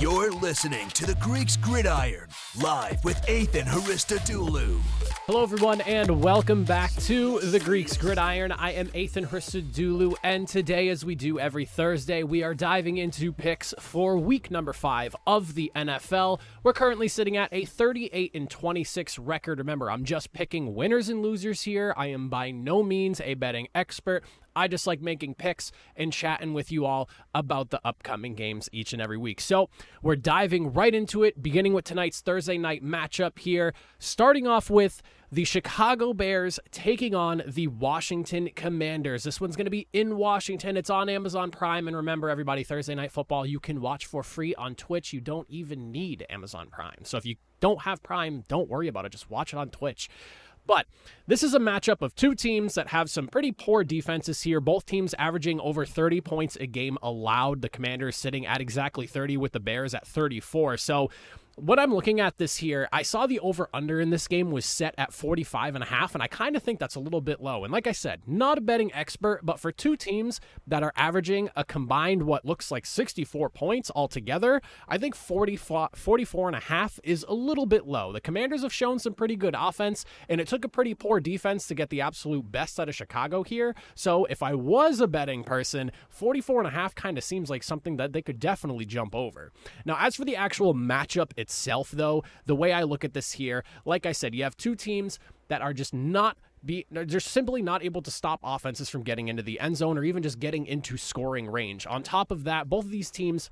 You're listening to the Greeks Gridiron, live with Ethan Haristodoulou. Hello, everyone, and welcome back to the Greeks Gridiron. I am Ethan Hristodoulou, and today, as we do every Thursday, we are diving into picks for week number five of the NFL. We're currently sitting at a 38 and 26 record. Remember, I'm just picking winners and losers here. I am by no means a betting expert. I just like making picks and chatting with you all about the upcoming games each and every week. So we're diving right into it, beginning with tonight's Thursday night matchup here, starting off with the Chicago Bears taking on the Washington Commanders. This one's going to be in Washington. It's on Amazon Prime. And remember, everybody, Thursday Night Football you can watch for free on Twitch. You don't even need Amazon Prime. So if you don't have Prime, don't worry about it. Just watch it on Twitch. But this is a matchup of two teams that have some pretty poor defenses here. Both teams averaging over 30 points a game allowed. The Commanders sitting at exactly 30 with the Bears at 34. So what I'm looking at this here, I saw the over under in this game was set at 45 and a half, and I kind of think that's a little bit low. And like I said, not a betting expert, but for two teams that are averaging a combined what looks like 64 points altogether, I think 40, 44 and a half is a little bit low. The Commanders have shown some pretty good offense, and it took a pretty poor defense to get the absolute best out of Chicago here. So if I was a betting person, 44 and a half kind of seems like something that they could definitely jump over. Now, as for the actual matchup itself, though, the way I look at this here, like I said, you have two teams that are just not be they're simply not able to stop offenses from getting into the end zone or even just getting into scoring range. On top of that, both of these teams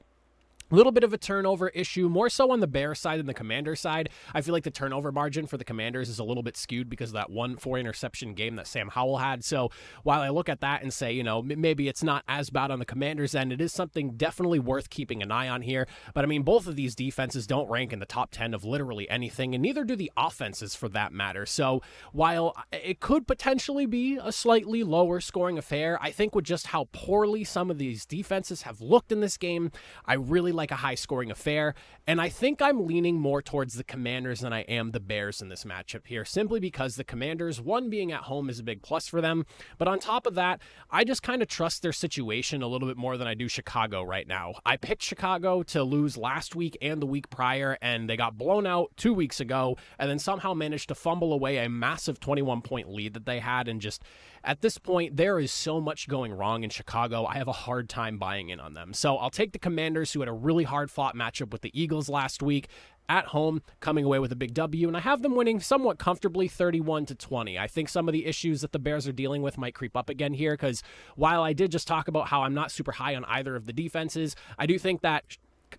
little bit of a turnover issue, more so on the Bear side than the Commander side. I feel like the turnover margin for the Commanders is a little bit skewed because of that one four interception game that Sam Howell had. So while I look at that and say, you know, maybe it's not as bad on the Commanders end, it is something definitely worth keeping an eye on here. But I mean, both of these defenses don't rank in the top 10 of literally anything, and neither do the offenses for that matter. So while it could potentially be a slightly lower scoring affair, I think with just how poorly some of these defenses have looked in this game, I really like like a high scoring affair. And I think I'm leaning more towards the Commanders than I am the Bears in this matchup here, simply because the Commanders, one being at home is a big plus for them. But on top of that, I just kind of trust their situation a little bit more than I do Chicago right now. I picked Chicago to lose last week and the week prior, and they got blown out two weeks ago, and then somehow managed to fumble away a massive 21 point lead that they had and just at this point, there is so much going wrong in Chicago. I have a hard time buying in on them. So I'll take the Commanders, who had a really hard fought matchup with the Eagles last week at home, coming away with a big W, and I have them winning somewhat comfortably 31 to 20. I think some of the issues that the Bears are dealing with might creep up again here because while I did just talk about how I'm not super high on either of the defenses, I do think that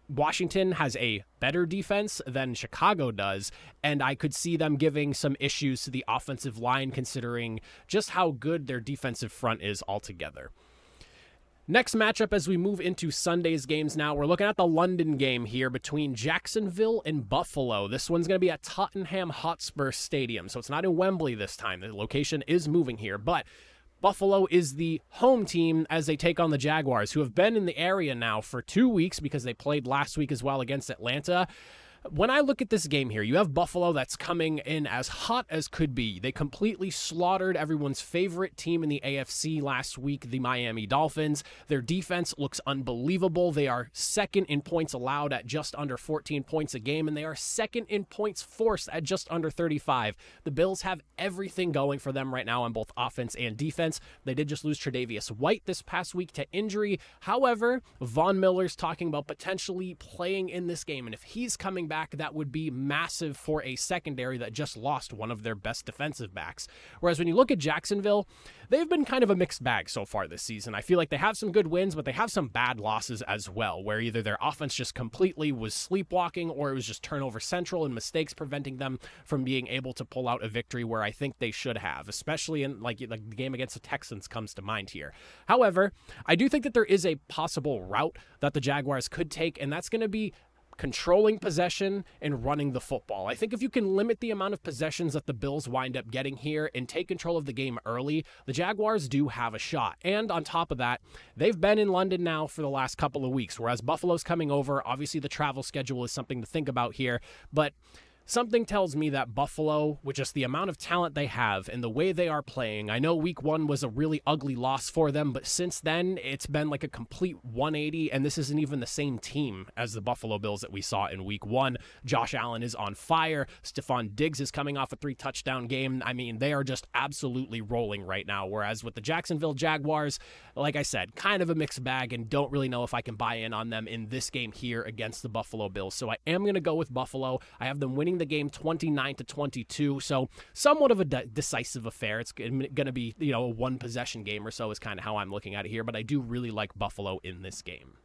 Washington has a better defense than Chicago does, and I could see them giving some issues to the offensive line considering just how good their defensive front is altogether. Next matchup as we move into Sunday's games now, we're looking at the London game here between Jacksonville and Buffalo. This one's going to be at Tottenham Hotspur Stadium, so it's not in Wembley this time. The location is moving here, but Buffalo is the home team as they take on the Jaguars, who have been in the area now for two weeks because they played last week as well against Atlanta when I look at this game here, you have Buffalo that's coming in as hot as could be. They completely slaughtered everyone's favorite team in the AFC last week, the Miami Dolphins. Their defense looks unbelievable. They are second in points allowed at just under 14 points a game, and they are second in points forced at just under 35. The Bills have everything going for them right now on both offense and defense. They did just lose Tre'Davious White this past week to injury. However, Von Miller's talking about potentially playing in this game, and if he's coming back, back, that would be massive for a secondary that just lost one of their best defensive backs. Whereas when you look at Jacksonville, they've been kind of a mixed bag so far this season. I feel like they have some good wins, but they have some bad losses as well, where either their offense just completely was sleepwalking or it was just turnover central and mistakes preventing them from being able to pull out a victory where I think they should have, especially in like, like the game against the Texans comes to mind here. However, I do think that there is a possible route that the Jaguars could take, and that's going to be controlling possession and running the football. I think if you can limit the amount of possessions that the Bills wind up getting here and take control of the game early, the Jaguars do have a shot. And on top of that, they've been in London now for the last couple of weeks, whereas Buffalo's coming over. Obviously, the travel schedule is something to think about here, but something tells me that Buffalo, with just the amount of talent they have and the way they are playing, I know week one was a really ugly loss for them, but since then, it's been like a complete 180, and this isn't even the same team as the Buffalo Bills that we saw in week one. Josh Allen is on fire. Stefon Diggs is coming off a three touchdown game. I mean, they are just absolutely rolling right now. Whereas with the Jacksonville Jaguars, like I said, kind of a mixed bag, and don't really know if I can buy in on them in this game here against the Buffalo Bills. So I am going to go with Buffalo. I have them winning winning the game 29 to 22. So somewhat of a de- decisive affair. It's going to be, you know, a one possession game or so is kind of how I'm looking at it here, but I do really like Buffalo in this game.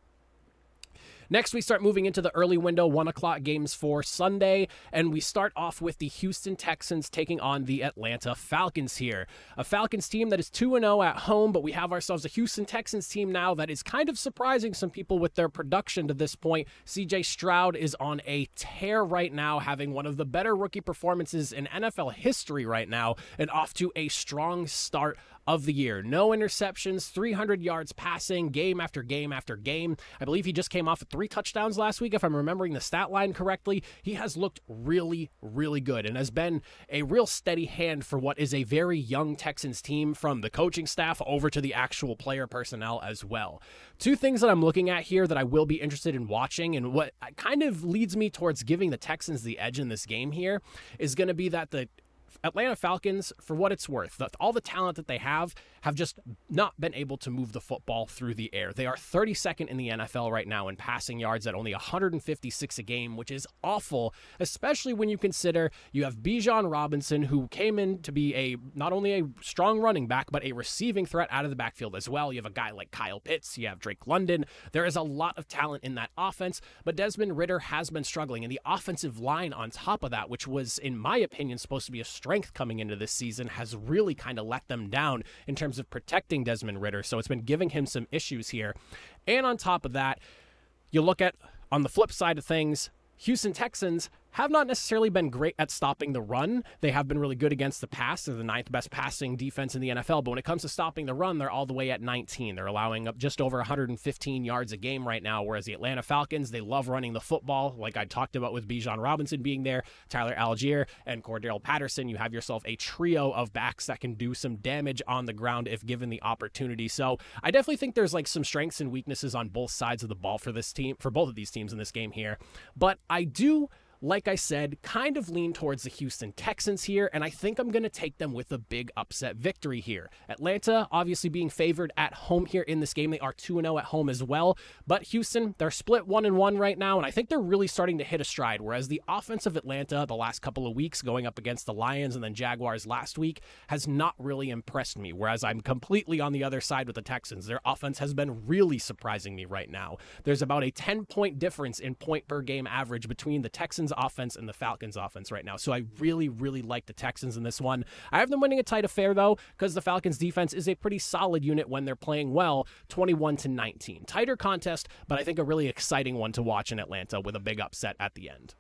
Next, we start moving into the early window, one o'clock games for Sunday, and we start off with the Houston Texans taking on the Atlanta Falcons here. A Falcons team that is 2 0 at home, but we have ourselves a Houston Texans team now that is kind of surprising some people with their production to this point. CJ Stroud is on a tear right now, having one of the better rookie performances in NFL history right now, and off to a strong start of the year. No interceptions, 300 yards passing, game after game after game. I believe he just came off of three touchdowns last week, if I'm remembering the stat line correctly. He has looked really, really good and has been a real steady hand for what is a very young Texans team from the coaching staff over to the actual player personnel as well. Two things that I'm looking at here that I will be interested in watching, and what kind of leads me towards giving the Texans the edge in this game here is going to be that the Atlanta Falcons, for what it's worth, all the talent that they have, have just not been able to move the football through the air. They are 32nd in the NFL right now in passing yards at only 156 a game, which is awful, especially when you consider you have Bijan Robinson, who came in to be a not only a strong running back, but a receiving threat out of the backfield as well. You have a guy like Kyle Pitts, you have Drake London. There is a lot of talent in that offense, but Desmond Ridder has been struggling. And the offensive line on top of that, which was, in my opinion, supposed to be a strength coming into this season, has really kind of let them down in terms terms of protecting Desmond Ridder. So it's been giving him some issues here. And on top of that, you look at on the flip side of things, Houston Texans have not necessarily been great at stopping the run. They have been really good against the pass. They're the ninth best passing defense in the NFL. But when it comes to stopping the run, they're all the way at 19. They're allowing up just over 115 yards a game right now. Whereas the Atlanta Falcons, they love running the football, like I talked about with Bijan Robinson being there, Tyler Allgeier, and Cordarrelle Patterson. You have yourself a trio of backs that can do some damage on the ground if given the opportunity. So I definitely think there's like some strengths and weaknesses on both sides of the ball for this team, for both of these teams in this game here. But I do like I said, kind of lean towards the Houston Texans here, and I think I'm going to take them with a big upset victory here. Atlanta, obviously being favored at home here in this game. They are 2 0 at home as well. But Houston, they're split 1 1 right now, and I think they're really starting to hit a stride. Whereas the offense of Atlanta, the last couple of weeks, going up against the Lions and then Jaguars last week, has not really impressed me. Whereas I'm completely on the other side with the Texans. Their offense has been really surprising me right now. There's about a 10 point difference in point per game average between the Texans offense and the Falcons offense right now. So I really, really like the Texans in this one. I have them winning a tight affair though, because the Falcons defense is a pretty solid unit when they're playing well, 21 to 19. Tighter contest, but I think a really exciting one to watch in Atlanta with a big upset at the end.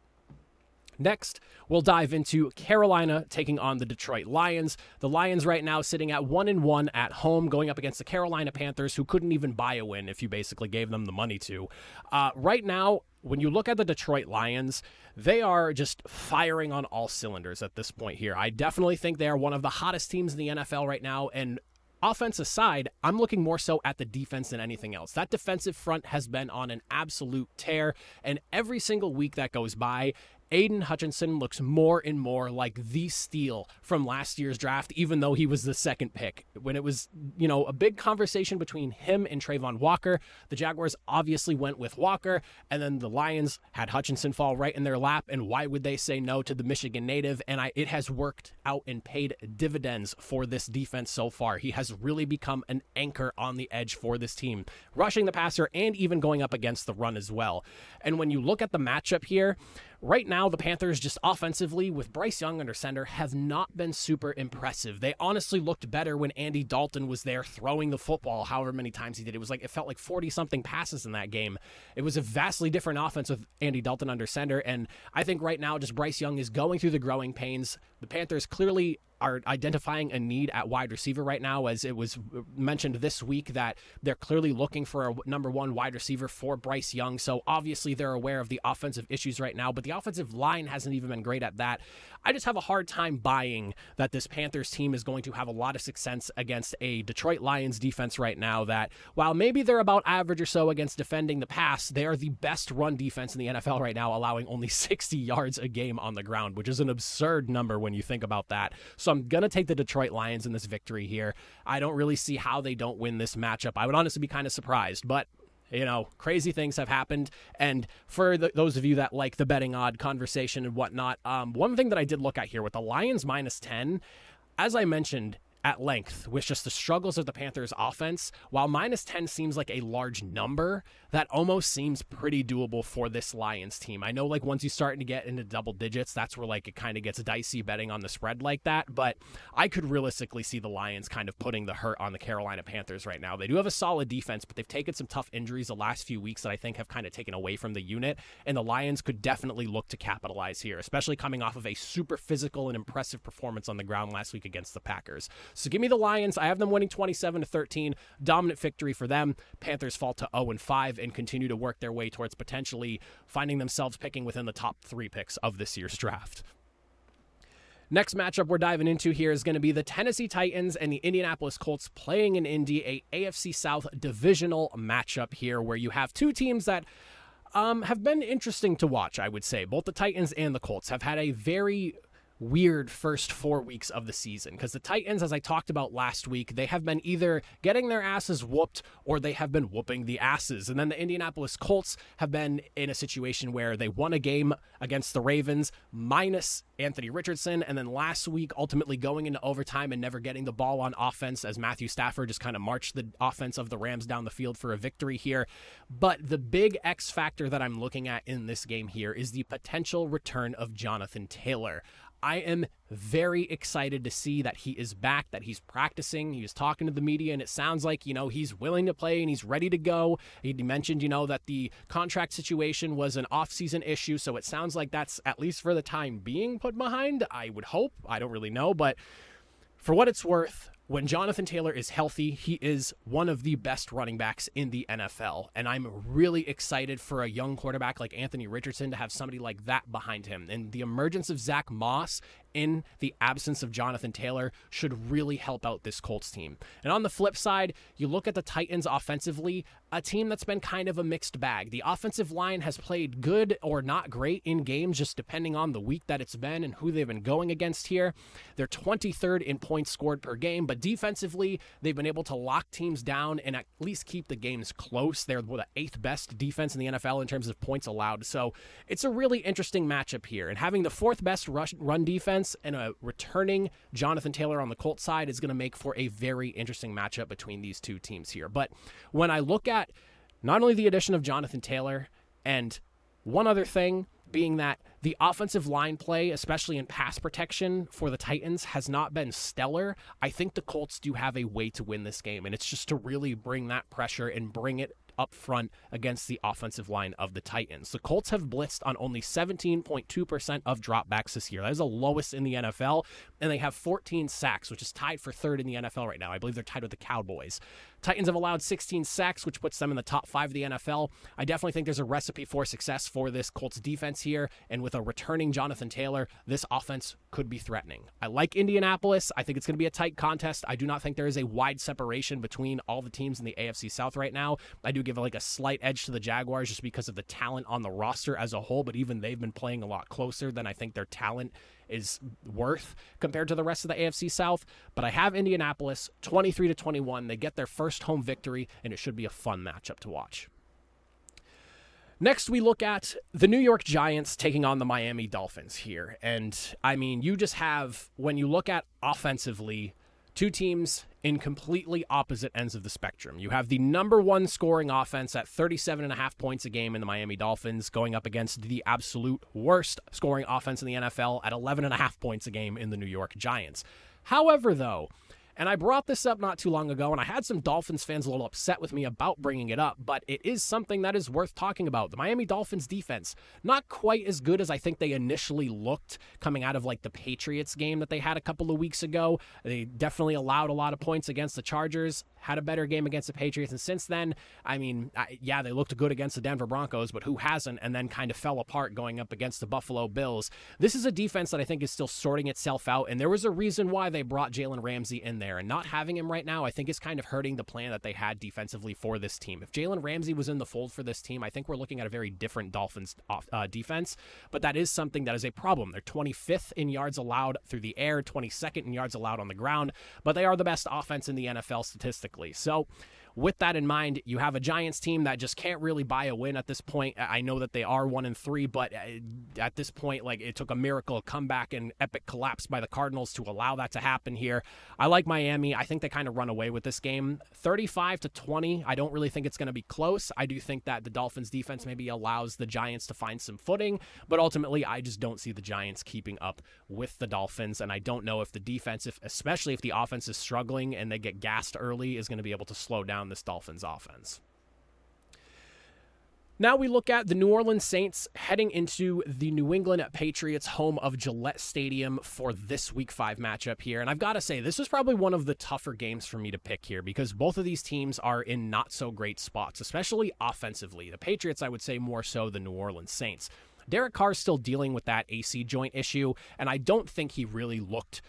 Next, we'll dive into Carolina taking on the Detroit Lions. The Lions right now sitting at 1 and 1 at home going up against the Carolina Panthers who couldn't even buy a win if you basically gave them the money to. Uh, right now, when you look at the Detroit Lions, they are just firing on all cylinders at this point here. I definitely think they are one of the hottest teams in the NFL right now and offense aside, I'm looking more so at the defense than anything else. That defensive front has been on an absolute tear, and every single week that goes by, Aidan Hutchinson looks more and more like the steal from last year's draft, even though he was the second pick. When it was, you know, a big conversation between him and Travon Walker, the Jaguars obviously went with Walker, and then the Lions had Hutchinson fall right in their lap. And why would they say no to the Michigan native? And I, it has worked out and paid dividends for this defense so far. He has really become an anchor on the edge for this team, rushing the passer and even going up against the run as well. And when you look at the matchup here, Right now, the Panthers, just offensively, with Bryce Young under center, have not been super impressive. They honestly looked better when Andy Dalton was there throwing the football, however many times he did. It was like, it felt like 40 something passes in that game. It was a vastly different offense with Andy Dalton under center. And I think right now, just Bryce Young is going through the growing pains The Panthers clearly are identifying a need at wide receiver right now, as it was mentioned this week that they're clearly looking for a number one wide receiver for Bryce Young. So obviously they're aware of the offensive issues right now, but the offensive line hasn't even been great at that. I just have a hard time buying that this Panthers team is going to have a lot of success against a Detroit Lions defense right now. That while maybe they're about average or so against defending the pass, they are the best run defense in the NFL right now, allowing only 60 yards a game on the ground, which is an absurd number when you think about that. So I'm going to take the Detroit Lions in this victory here. I don't really see how they don't win this matchup. I would honestly be kind of surprised, but you know, crazy things have happened. And for the, those of you that like the betting odd conversation and whatnot, um, one thing that I did look at here with the Lions minus 10, as I mentioned, at length with just the struggles of the Panthers offense, while minus 10 seems like a large number, that almost seems pretty doable for this Lions team. I know like once you start to get into double digits, that's where like it kind of gets dicey betting on the spread like that, but I could realistically see the Lions kind of putting the hurt on the Carolina Panthers right now. They do have a solid defense, but they've taken some tough injuries the last few weeks that I think have kind of taken away from the unit, and the Lions could definitely look to capitalize here, especially coming off of a super physical and impressive performance on the ground last week against the Packers. So give me the Lions. I have them winning 27 to 13. Dominant victory for them. Panthers fall to 0 and 5 and continue to work their way towards potentially finding themselves picking within the top 3 picks of this year's draft. Next matchup we're diving into here is going to be the Tennessee Titans and the Indianapolis Colts playing in Indy, a AFC South divisional matchup here where you have two teams that um, have been interesting to watch, I would say. Both the Titans and the Colts have had a very weird first four weeks of the season because the Titans, as I talked about last week, they have been either getting their asses whooped or they have been whooping the asses. And then the Indianapolis Colts have been in a situation where they won a game against the Ravens minus Anthony Richardson. And then last week, ultimately going into overtime and never getting the ball on offense as Matthew Stafford just kind of marched the offense of the Rams down the field for a victory here. But the big X factor that I'm looking at in this game here is the potential return of Jonathan Taylor. I am very excited to see that he is back, that he's practicing. He was talking to the media, and it sounds like, you know, he's willing to play and he's ready to go. He mentioned, you know, that the contract situation was an off-season issue, so it sounds like that's at least for the time being put behind. I would hope. I don't really know, but for what it's worth, when Jonathan Taylor is healthy, he is one of the best running backs in the NFL. And I'm really excited for a young quarterback like Anthony Richardson to have somebody like that behind him. And the emergence of Zack Moss in the absence of Jonathan Taylor should really help out this Colts team. And on the flip side, you look at the Titans offensively, a team that's been kind of a mixed bag. The offensive line has played good or not great in games, just depending on the week that it's been and who they've been going against here. They're 23rd in points scored per game, but defensively, they've been able to lock teams down and at least keep the games close. They're the eighth best defense in the NFL in terms of points allowed. So it's a really interesting matchup here. And having the fourth best rush, run defense and a returning Jonathan Taylor on the Colts side is going to make for a very interesting matchup between these two teams here. But when I look at not only the addition of Jonathan Taylor and one other thing being that the offensive line play, especially in pass protection for the Titans, has not been stellar. I think the Colts do have a way to win this game, and it's just to really bring that pressure and bring it up front against the offensive line of the Titans. The Colts have blitzed on only 17.2% of dropbacks this year. That is the lowest in the NFL, and they have 14 sacks, which is tied for third in the NFL right now. I believe they're tied with the Cowboys. Titans have allowed 16 sacks, which puts them in the top five of the NFL. I definitely think there's a recipe for success for this Colts defense here, and with a returning Jonathan Taylor, this offense could be threatening. I like Indianapolis. I think it's going to be a tight contest. I do not think there is a wide separation between all the teams in the AFC South right now. I do give like a slight edge to the Jaguars just because of the talent on the roster as a whole, but even they've been playing a lot closer than I think their talent is worth compared to the rest of the AFC South. But I have Indianapolis 23 to 21. They get their first home victory, and it should be a fun matchup to watch. Next, we look at the New York Giants taking on the Miami Dolphins here. And I mean, you just have, when you look at offensively, two teams in completely opposite ends of the spectrum. You have the number one scoring offense at 37 and a half points a game in the Miami Dolphins going up against the absolute worst scoring offense in the NFL at 11 and a half points a game in the New York Giants. However, though, And I brought this up not too long ago, and I had some Dolphins fans a little upset with me about bringing it up, but it is something that is worth talking about. The Miami Dolphins defense, not quite as good as I think they initially looked coming out of like the Patriots game that they had a couple of weeks ago. They definitely allowed a lot of points against the Chargers, had a better game against the Patriots, and since then, I mean, I, yeah, they looked good against the Denver Broncos, but who hasn't? And then kind of fell apart going up against the Buffalo Bills. This is a defense that I think is still sorting itself out, and there was a reason why they brought Jalen Ramsey in there, and not having him right now, I think is kind of hurting the plan that they had defensively for this team. If Jalen Ramsey was in the fold for this team, I think we're looking at a very different Dolphins uh, defense, but that is something that is a problem. They're 25th in yards allowed through the air, 22nd in yards allowed on the ground, but they are the best offense in the NFL statistically. So, with that in mind, you have a Giants team that just can't really buy a win at this point. I know that they are one and three, but uh, at this point, like it took a miracle comeback and epic collapse by the Cardinals to allow that to happen here. I like Miami. I think they kind of run away with this game, 35 to 20. I don't really think it's going to be close. I do think that the Dolphins defense maybe allows the Giants to find some footing, but ultimately, I just don't see the Giants keeping up with the Dolphins, and I don't know if the defense, if, especially if the offense is struggling and they get gassed early, is going to be able to slow down this Dolphins offense. Now we look at the New Orleans Saints heading into the New England Patriots home of Gillette Stadium for this week five matchup here. And I've got to say, this is probably one of the tougher games for me to pick here because both of these teams are in not so great spots, especially offensively. The Patriots, I would say, more so than New Orleans Saints. Derek Carr's still dealing with that AC joint issue, and I don't think he really looked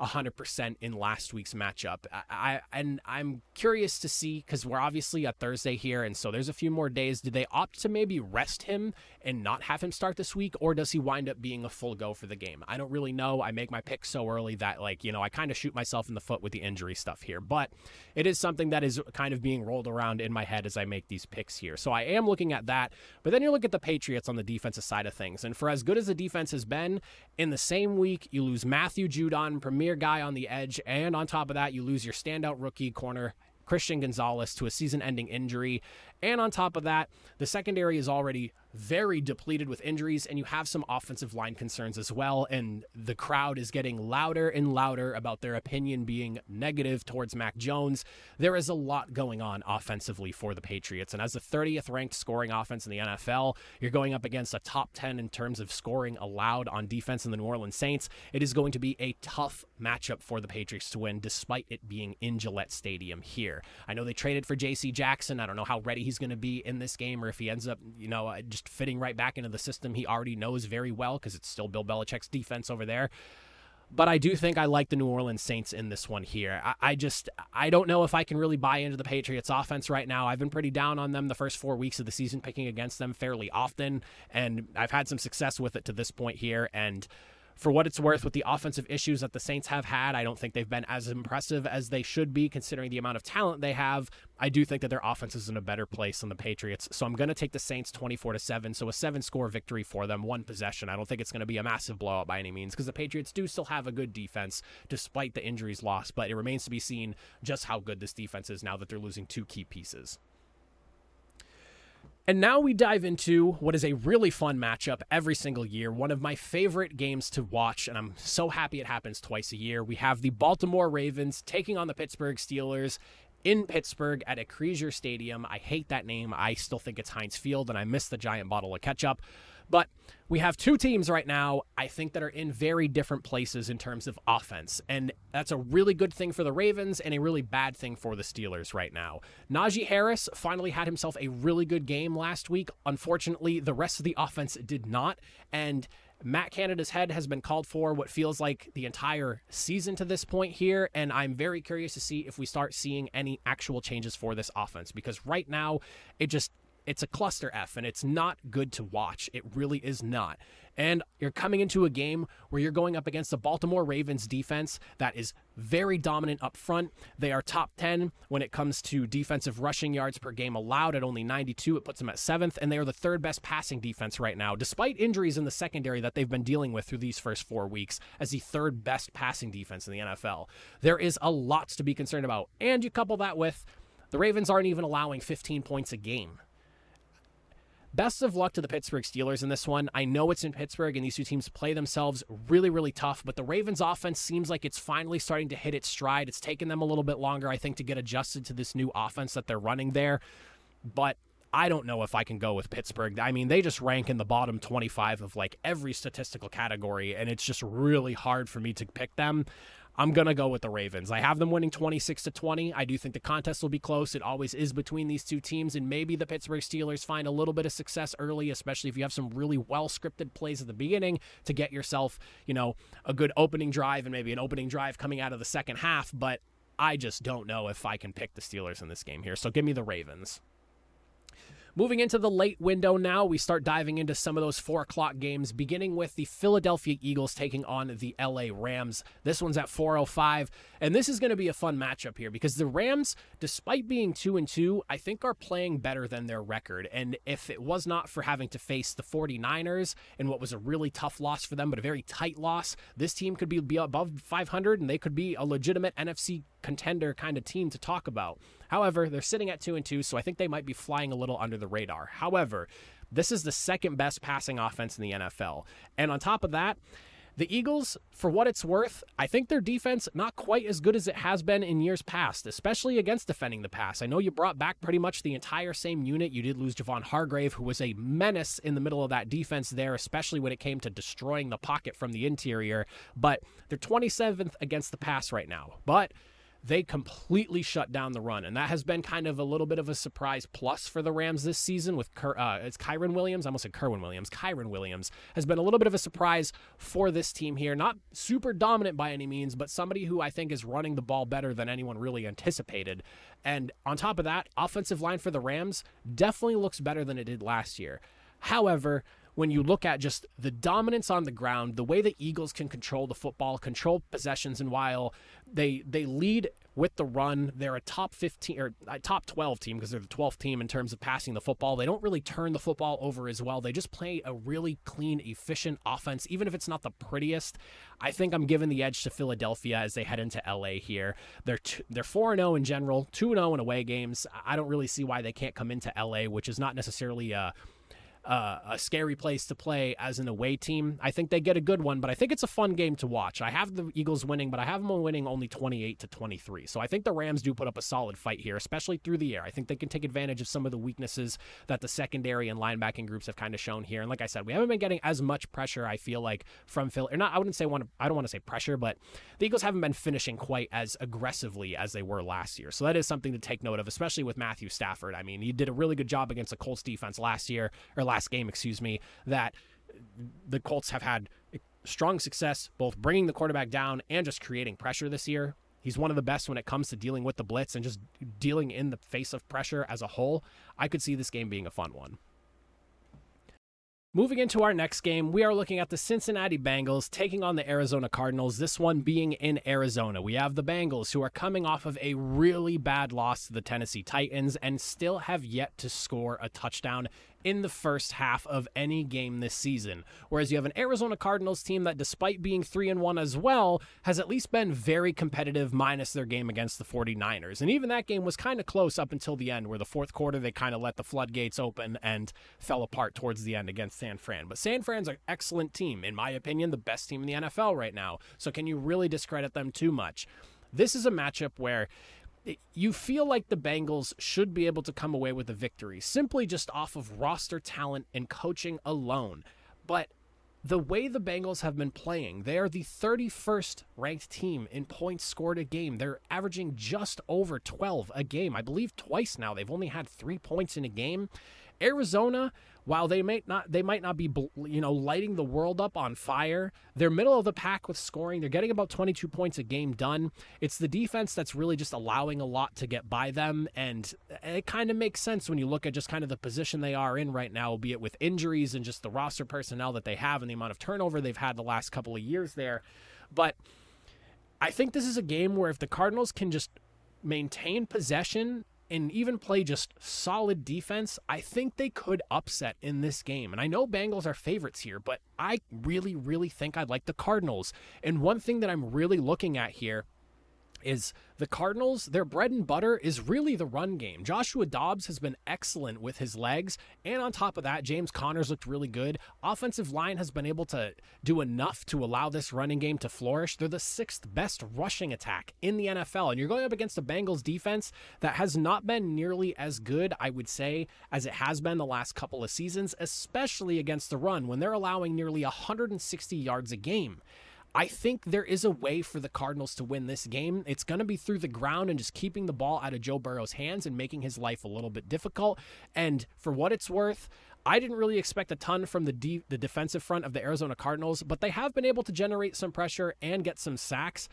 100% in last week's matchup. I, I and I'm curious to see cuz we're obviously at Thursday here and so there's a few more days. Do they opt to maybe rest him and not have him start this week or does he wind up being a full go for the game? I don't really know. I make my pick so early that like, you know, I kind of shoot myself in the foot with the injury stuff here, but it is something that is kind of being rolled around in my head as I make these picks here. So I am looking at that, but then you look at the Patriots on the defensive side of things. And for as good as the defense has been, in the same week you lose Matthew Judon, premier premier guy on the edge, and on top of that, you lose your standout rookie corner Christian Gonzalez to a season ending injury. And on top of that, the secondary is already very depleted with injuries, and you have some offensive line concerns as well. And the crowd is getting louder and louder about their opinion being negative towards Mac Jones. There is a lot going on offensively for the Patriots. And as the 30th ranked scoring offense in the NFL, you're going up against a top 10 in terms of scoring allowed on defense in the New Orleans Saints. It is going to be a tough matchup for the Patriots to win, despite it being in Gillette Stadium here. I know they traded for J.C. Jackson. I don't know how ready he's going to be in this game or if he ends up, you know, uh, fitting right back into the system he already knows very well because it's still Bill Belichick's defense over there. But I do think I like the New Orleans Saints in this one here. I, I, just I don't know if I can really buy into the Patriots offense right now. I've been pretty down on them the first four weeks of the season, picking against them fairly often, and I've had some success with it to this point here. And for what it's worth, with the offensive issues that the Saints have had, I don't think they've been as impressive as they should be considering the amount of talent they have. I do think that their offense is in a better place than the Patriots. So I'm going to take the Saints 24 to 7. So a seven score victory for them, one possession. I don't think it's going to be a massive blowout by any means because the Patriots do still have a good defense despite the injuries lost. But it remains to be seen just how good this defense is now that they're losing two key pieces. And now we dive into what is a really fun matchup every single year, one of my favorite games to watch, and I'm so happy it happens twice a year. We have the Baltimore Ravens taking on the Pittsburgh Steelers in Pittsburgh at Acrisure Stadium. I hate that name. I still think it's Heinz Field, and I miss the giant bottle of ketchup. But we have two teams right now, I think, that are in very different places in terms of offense. And that's a really good thing for the Ravens and a really bad thing for the Steelers right now. Najee Harris finally had himself a really good game last week. Unfortunately, the rest of the offense did not. And Matt Canada's head has been called for what feels like the entire season to this point here, and I'm very curious to see if we start seeing any actual changes for this offense because right now it just it's a cluster F and it's not good to watch. It really is not. And you're coming into a game where you're going up against the Baltimore Ravens defense that is very dominant up front. They are top 10 when it comes to defensive rushing yards per game allowed at only 92. It puts them at seventh, and they are the third best passing defense right now, despite injuries in the secondary that they've been dealing with through these first four weeks, as the third best passing defense in the NFL. There is a lot to be concerned about. And you couple that with the Ravens aren't even allowing 15 points a game best of luck to the Pittsburgh Steelers in this one. I know it's in Pittsburgh and these two teams play themselves really, really tough, but the Ravens offense seems like it's finally starting to hit its stride. It's taken them a little bit longer, I think, to get adjusted to this new offense that they're running there. But I don't know if I can go with Pittsburgh. I mean, they just rank in the bottom 25 of like every statistical category, and it's just really hard for me to pick them. I'm going to go with the Ravens. I have them winning 26 to 20. I do think the contest will be close. It always is between these two teams and maybe the Pittsburgh Steelers find a little bit of success early, especially if you have some really well-scripted plays at the beginning to get yourself, you know, a good opening drive and maybe an opening drive coming out of the second half, but I just don't know if I can pick the Steelers in this game here. So give me the Ravens. Moving into the late window now, we start diving into some of those four o'clock games, beginning with the Philadelphia Eagles taking on the LA Rams. This one's at 4:05, and this is going to be a fun matchup here because the Rams, despite being two and two, I think are playing better than their record. And if it was not for having to face the 49ers in what was a really tough loss for them, but a very tight loss, this team could be, be above 500 and they could be a legitimate NFC contender kind of team to talk about. However, they're sitting at 2 and 2, so I think they might be flying a little under the radar. However, this is the second best passing offense in the NFL. And on top of that, the Eagles, for what it's worth, I think their defense not quite as good as it has been in years past, especially against defending the pass. I know you brought back pretty much the entire same unit. You did lose Javon Hargrave, who was a menace in the middle of that defense there, especially when it came to destroying the pocket from the interior. But they're 27th against the pass right now. But they completely shut down the run. And that has been kind of a little bit of a surprise plus for the Rams this season with uh, it's Kyren Williams. I almost said Kerwin Williams. Kyren Williams has been a little bit of a surprise for this team here. Not super dominant by any means, but somebody who I think is running the ball better than anyone really anticipated. And on top of that, offensive line for the Rams definitely looks better than it did last year. However, when you look at just the dominance on the ground, the way the Eagles can control the football, control possessions, and while they they lead with the run, they're a top 15 or a top 12 team because they're the 12th team in terms of passing the football. They don't really turn the football over as well. They just play a really clean, efficient offense, even if it's not the prettiest. I think I'm giving the edge to Philadelphia as they head into LA here. They're t- they're 4 0 in general, 2 0 in away games. I don't really see why they can't come into LA, which is not necessarily a uh, Uh, a scary place to play as an away team. I think they get a good one, but I think it's a fun game to watch. I have the Eagles winning, but I have them winning only 28 to 23. So I think the Rams do put up a solid fight here, especially through the air. I think they can take advantage of some of the weaknesses that the secondary and linebacking groups have kind of shown here. And like I said, we haven't been getting as much pressure. I feel like from Phil, or not. I wouldn't say want. I don't want to say pressure, but the Eagles haven't been finishing quite as aggressively as they were last year. So that is something to take note of, especially with Matthew Stafford. I mean, he did a really good job against the Colts defense last year or last last game, excuse me, that the Colts have had strong success both bringing the quarterback down and just creating pressure this year. He's one of the best when it comes to dealing with the blitz and just dealing in the face of pressure as a whole. I could see this game being a fun one. Moving into our next game, we are looking at the Cincinnati Bengals taking on the Arizona Cardinals, this one being in Arizona. We have the Bengals, who are coming off of a really bad loss to the Tennessee Titans and still have yet to score a touchdown in the first half of any game this season. Whereas you have an Arizona Cardinals team that, despite being 3 and 1 as well, has at least been very competitive, minus their game against the 49ers. And even that game was kind of close up until the end, where the fourth quarter they kind of let the floodgates open and fell apart towards the end against San Fran. But San Fran's an excellent team, in my opinion, the best team in the NFL right now. So can you really discredit them too much? This is a matchup where you feel like the Bengals should be able to come away with a victory simply just off of roster talent and coaching alone. But the way the Bengals have been playing, they are the 31st ranked team in points scored a game. They're averaging just over 12 a game. I believe twice now they've only had 3 points in a game. Arizona while they might not they might not be you know lighting the world up on fire they're middle of the pack with scoring. They're getting about 22 points a game done. It's the defense that's really just allowing a lot to get by them and it kind of makes sense when you look at just kind of the position they are in right now albeit with injuries and just the roster personnel that they have and the amount of turnover they've had the last couple of years there. But I think this is a game where if the Cardinals can just maintain possession and even play just solid defense, I think they could upset in this game. And I know Bengals are favorites here, but I really, really think I'd like the Cardinals. And one thing that I'm really looking at here is the Cardinals, their bread and butter is really the run game. Joshua Dobbs has been excellent with his legs. And on top of that, James Conner's looked really good. Offensive line has been able to do enough to allow this running game to flourish. They're the sixth best rushing attack in the NFL. And you're going up against a Bengals defense that has not been nearly as good, I would say, as it has been the last couple of seasons, especially against the run when they're allowing nearly 160 yards a game. I think there is a way for the Cardinals to win this game. It's going to be through the ground and just keeping the ball out of Joe Burrow's hands and making his life a little bit difficult. And for what it's worth, I didn't really expect a ton from the de- the defensive front of the Arizona Cardinals, but they have been able to generate some pressure and get some sacks.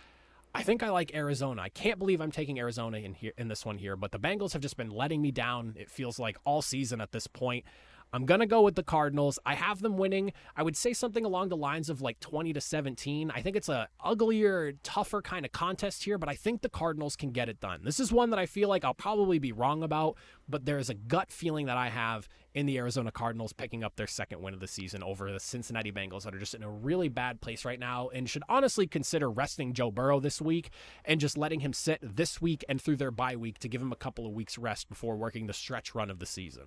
I think I like Arizona. I can't believe I'm taking Arizona in here in this one here, but the Bengals have just been letting me down. It feels like all season at this point. I'm going to go with the Cardinals. I have them winning. I would say something along the lines of like 20 to 17. I think it's a uglier, tougher kind of contest here, but I think the Cardinals can get it done. This is one that I feel like I'll probably be wrong about, but there's a gut feeling that I have in the Arizona Cardinals picking up their second win of the season over the Cincinnati Bengals that are just in a really bad place right now and should honestly consider resting Joe Burrow this week and just letting him sit this week and through their bye week to give him a couple of weeks rest before working the stretch run of the season.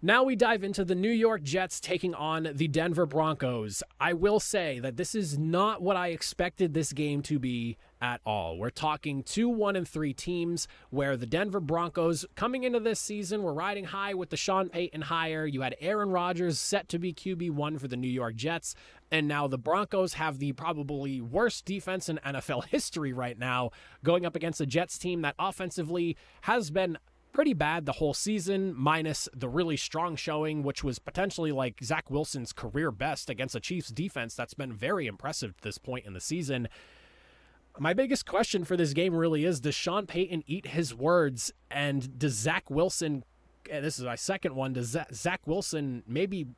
Now we dive into the New York Jets taking on the Denver Broncos. I will say that this is not what I expected this game to be at all. We're talking two, one, and three teams where the Denver Broncos coming into this season were riding high with the Sean Payton hire. You had Aaron Rodgers set to be QB1 for the New York Jets. And now the Broncos have the probably worst defense in NFL history right now, going up against a Jets team that offensively has been pretty bad the whole season, minus the really strong showing, which was potentially like Zach Wilson's career best against a Chiefs defense that's been very impressive at this point in the season. My biggest question for this game really is Does Sean Payton eat his words? And does Zach Wilson, eh, this is my second one, does Zach Wilson maybe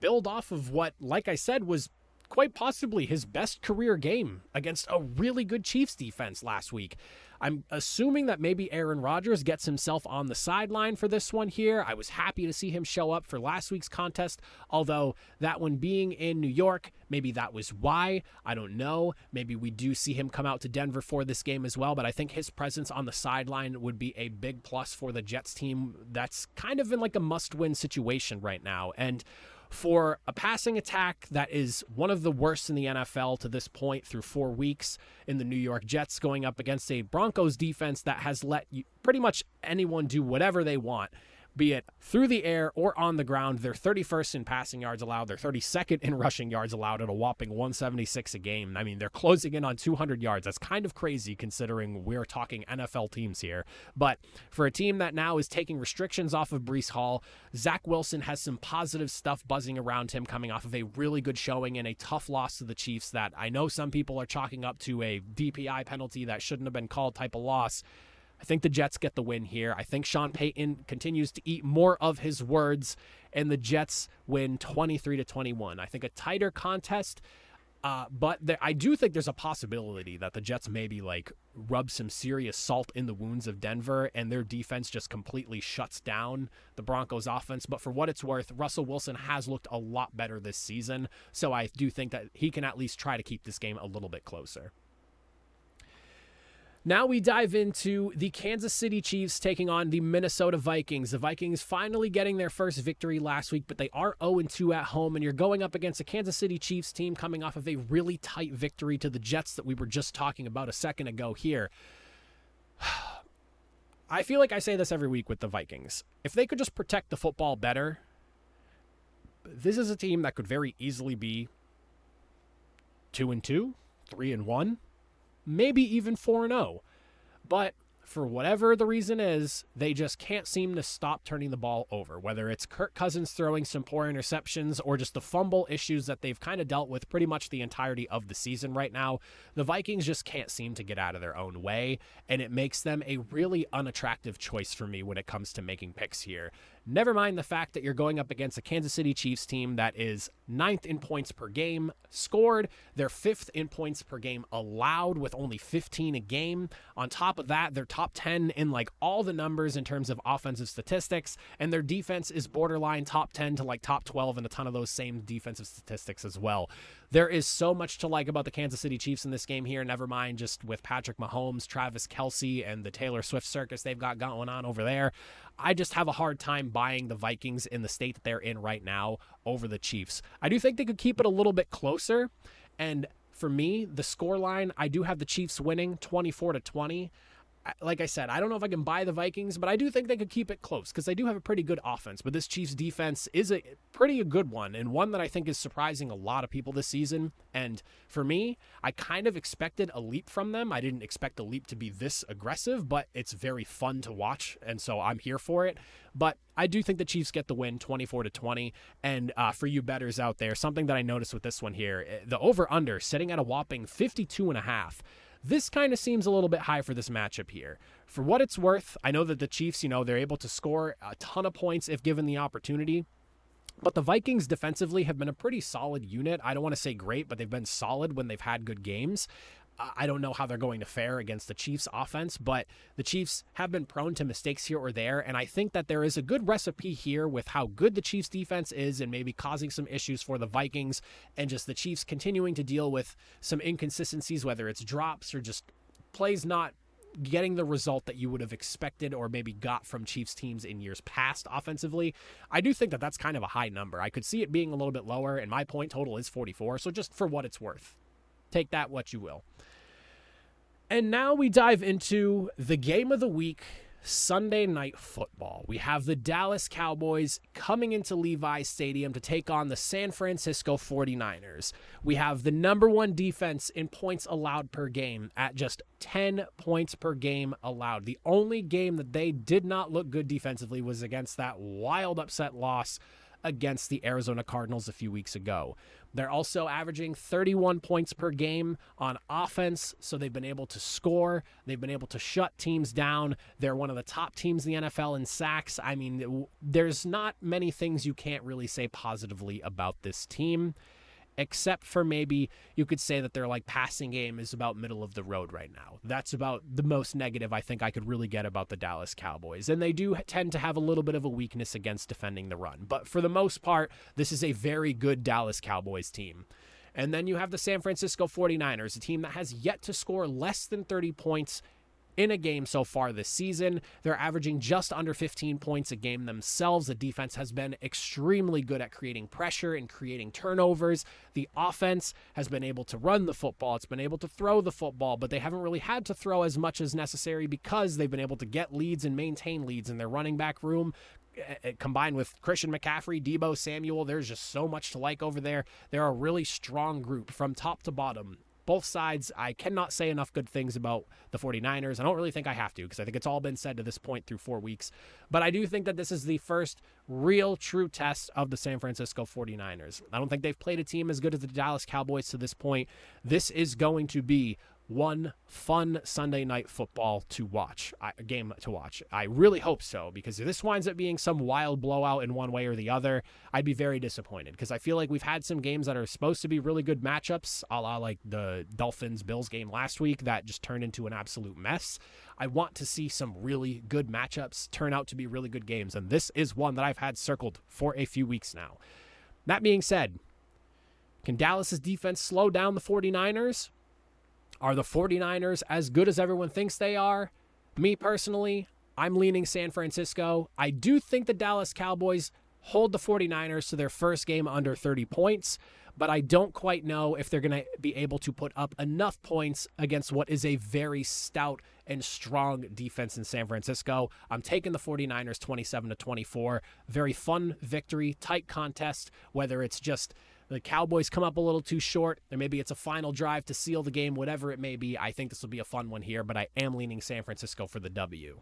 build off of what, like I said, was quite possibly his best career game against a really good Chiefs defense last week? I'm assuming that maybe Aaron Rodgers gets himself on the sideline for this one here. I was happy to see him show up for last week's contest, although that one being in New York, maybe that was why. I don't know. Maybe we do see him come out to Denver for this game as well, but I think his presence on the sideline would be a big plus for the Jets team that's kind of in like a must win situation right now. And for a passing attack that is one of the worst in the NFL to this point through four weeks in the New York Jets, going up against a Broncos defense that has let you, pretty much anyone do whatever they want be it through the air or on the ground. They're 31st in passing yards allowed. They're 32nd in rushing yards allowed at a whopping 176 a game. I mean, they're closing in on 200 yards. That's kind of crazy considering we're talking NFL teams here. But for a team that now is taking restrictions off of Breece Hall, Zach Wilson has some positive stuff buzzing around him coming off of a really good showing and a tough loss to the Chiefs that I know some people are chalking up to a DPI penalty that shouldn't have been called type of loss. I think the Jets get the win here. I think Sean Payton continues to eat more of his words, and the Jets win 23 to 21. I think a tighter contest. Uh, but there, I do think there's a possibility that the Jets maybe like rub some serious salt in the wounds of Denver and their defense just completely shuts down the Broncos offense. But for what it's worth, Russell Wilson has looked a lot better this season. So I do think that he can at least try to keep this game a little bit closer. Now we dive into the Kansas City Chiefs taking on the Minnesota Vikings. The Vikings finally getting their first victory last week, but they are 0 2 at home, and you're going up against a Kansas City Chiefs team coming off of a really tight victory to the Jets that we were just talking about a second ago here. I feel like I say this every week with the Vikings. If they could just protect the football better, this is a team that could very easily be 2 and 2, 3 and 1 maybe even 4 0. But for whatever the reason is, they just can't seem to stop turning the ball over. Whether it's Kirk Cousins throwing some poor interceptions or just the fumble issues that they've kind of dealt with pretty much the entirety of the season right now, the Vikings just can't seem to get out of their own way, and it makes them a really unattractive choice for me when it comes to making picks here. Never mind the fact that you're going up against a Kansas City Chiefs team that is ninth in points per game scored. They're fifth in points per game allowed with only 15 a game. On top of that, they're top 10 in like all the numbers in terms of offensive statistics, and their defense is borderline top 10 to like top 12 in a ton of those same defensive statistics as well. There is so much to like about the Kansas City Chiefs in this game here. Never mind just with Patrick Mahomes, Travis Kelce, and the Taylor Swift circus they've got going on over there. I just have a hard time buying the Vikings in the state that they're in right now over the Chiefs. I do think they could keep it a little bit closer. And for me, the score line, I do have the Chiefs winning 24 to 20 like I said, I don't know if I can buy the Vikings, but I do think they could keep it close because they do have a pretty good offense. But this Chiefs defense is a pretty a good one and one that I think is surprising a lot of people this season. And for me, I kind of expected a leap from them. I didn't expect the leap to be this aggressive, but it's very fun to watch, and so I'm here for it. But I do think the Chiefs get the win 24 to 20. And uh, for you betters out there, something that I noticed with this one here, eh, the over under sitting at a whopping 52 and a half. This kind of seems a little bit high for this matchup here. For what it's worth, I know that the Chiefs, you know, they're able to score a ton of points if given the opportunity. But the Vikings defensively have been a pretty solid unit. I don't want to say great, but they've been solid when they've had good games. I don't know how they're going to fare against the Chiefs offense, but the Chiefs have been prone to mistakes here or there. And I think that there is a good recipe here with how good the Chiefs defense is and maybe causing some issues for the Vikings and just the Chiefs continuing to deal with some inconsistencies, whether it's drops or just plays not getting the result that you would have expected or maybe got from Chiefs teams in years past offensively. I do think that that's kind of a high number. I could see it being a little bit lower, and my point total is 44. So just for what it's worth, take that what you will. And now we dive into the game of the week Sunday night football. We have the Dallas Cowboys coming into Levi Stadium to take on the San Francisco 49ers. We have the number one defense in points allowed per game at just 10 points per game allowed. The only game that they did not look good defensively was against that wild upset loss against the Arizona Cardinals a few weeks ago. They're also averaging 31 points per game on offense, so they've been able to score. They've been able to shut teams down. They're one of the top teams in the NFL in sacks. I mean, there's not many things you can't really say positively about this team except for maybe you could say that their like passing game is about middle of the road right now. That's about the most negative I think I could really get about the Dallas Cowboys. And they do tend to have a little bit of a weakness against defending the run. But for the most part, this is a very good Dallas Cowboys team. And then you have the San Francisco 49ers, a team that has yet to score less than 30 points in a game so far this season. They're averaging just under 15 points a game themselves. The defense has been extremely good at creating pressure and creating turnovers. The offense has been able to run the football, it's been able to throw the football, but they haven't really had to throw as much as necessary because they've been able to get leads and maintain leads in their running back room eh, eh, combined with Christian McCaffrey, Deebo Samuel, there's just so much to like over there. They're a really strong group from top to bottom both sides, I cannot say enough good things about the 49ers. I don't really think I have to because I think it's all been said to this point through four weeks. But I do think that this is the first real true test of the San Francisco 49ers. I don't think they've played a team as good as the Dallas Cowboys to this point. This is going to be one fun Sunday night football to watch, a game to watch. I really hope so because if this winds up being some wild blowout in one way or the other, I'd be very disappointed because I feel like we've had some games that are supposed to be really good matchups, a la like the Dolphins Bills game last week that just turned into an absolute mess. I want to see some really good matchups turn out to be really good games, and this is one that I've had circled for a few weeks now. That being said, can Dallas's defense slow down the 49ers? Are the 49ers as good as everyone thinks they are? Me personally, I'm leaning San Francisco. I do think the Dallas Cowboys hold the 49ers to their first game under 30 points, but I don't quite know if they're going to be able to put up enough points against what is a very stout and strong defense in San Francisco. I'm taking the 49ers 27 to 24. Very fun victory, tight contest, whether it's just the Cowboys come up a little too short, or maybe it's a final drive to seal the game, whatever it may be. I think this will be a fun one here, but I am leaning San Francisco for the W.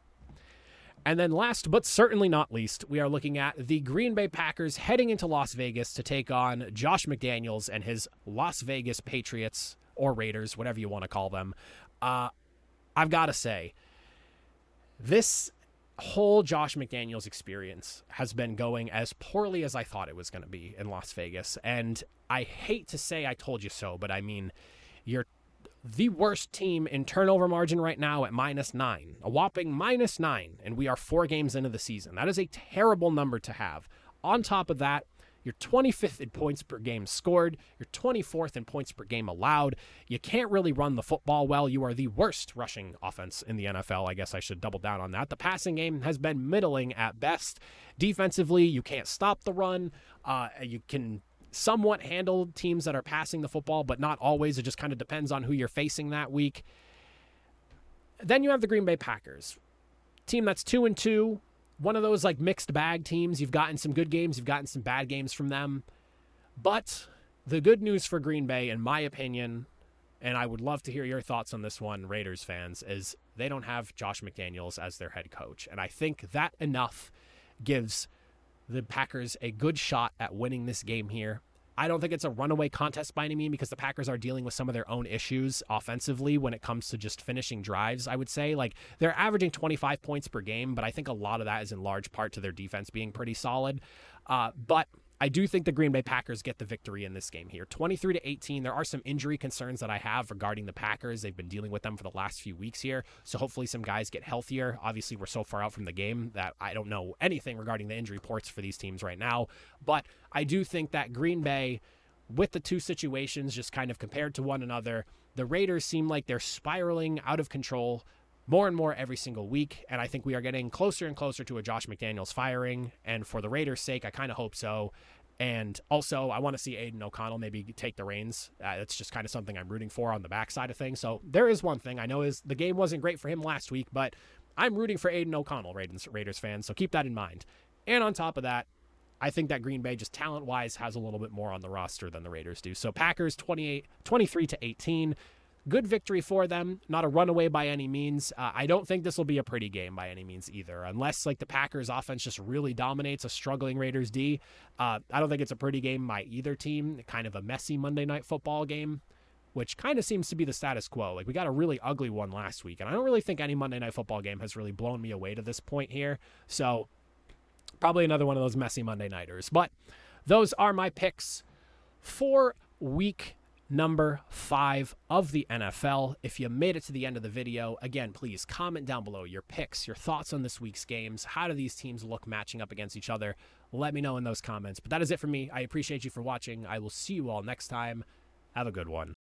And then last but certainly not least, we are looking at the Green Bay Packers heading into Las Vegas to take on Josh McDaniels and his Las Vegas Patriots or Raiders, whatever you want to call them. Uh, I've got to say, this whole Josh McDaniels experience has been going as poorly as I thought it was going to be in Las Vegas. And I hate to say I told you so, but I mean, you're the worst team in turnover margin right now at minus nine, a whopping minus nine, and we are four games into the season. That is a terrible number to have. On top of that, you're 25th in points per game scored. You're 24th in points per game allowed. You can't really run the football well. You are the worst rushing offense in the NFL. I guess I should double down on that. The passing game has been middling at best. Defensively, you can't stop the run. Uh, you can somewhat handle teams that are passing the football, but not always. It just kind of depends on who you're facing that week. Then you have the Green Bay Packers, team that's two and two, one of those like mixed bag teams. You've gotten some good games, you've gotten some bad games from them. But the good news for Green Bay, in my opinion, and I would love to hear your thoughts on this one, Raiders fans, is they don't have Josh McDaniels as their head coach. And I think that enough gives the Packers a good shot at winning this game here. I don't think it's a runaway contest by any means because the Packers are dealing with some of their own issues offensively when it comes to just finishing drives. I would say like they're averaging 25 points per game, but I think a lot of that is in large part to their defense being pretty solid. Uh, but I do think the Green Bay Packers get the victory in this game here. 23 to 18. There are some injury concerns that I have regarding the Packers. They've been dealing with them for the last few weeks here. So hopefully some guys get healthier. Obviously, we're so far out from the game that I don't know anything regarding the injury reports for these teams right now. But I do think that Green Bay with the two situations just kind of compared to one another, the Raiders seem like they're spiraling out of control more and more every single week. And I think we are getting closer and closer to a Josh McDaniels firing. And for the Raiders' sake, I kind of hope so. And also, I want to see Aidan O'Connell maybe take the reins. Uh, it's just kind of something I'm rooting for on the backside of things. So there is one thing I know is the game wasn't great for him last week, but I'm rooting for Aidan O'Connell, Raiders, Raiders fans. So keep that in mind. And on top of that, I think that Green Bay just talent wise has a little bit more on the roster than the Raiders do. So Packers 28, 23 to 18 good victory for them. Not a runaway by any means. Uh, I don't think this will be a pretty game by any means either, unless like the Packers offense just really dominates a struggling Raiders D. Uh, I don't think it's a pretty game by either team. Kind of a messy Monday night football game. Which kind of seems to be the status quo. Like, we got a really ugly one last week, and I don't really think any Monday Night Football game has really blown me away to this point here. So, probably another one of those messy Monday Nighters. But those are my picks for week number five of the NFL. If you made it to the end of the video, again, please comment down below your picks, your thoughts on this week's games. How do these teams look matching up against each other? Let me know in those comments. But that is it for me. I appreciate you for watching. I will see you all next time. Have a good one.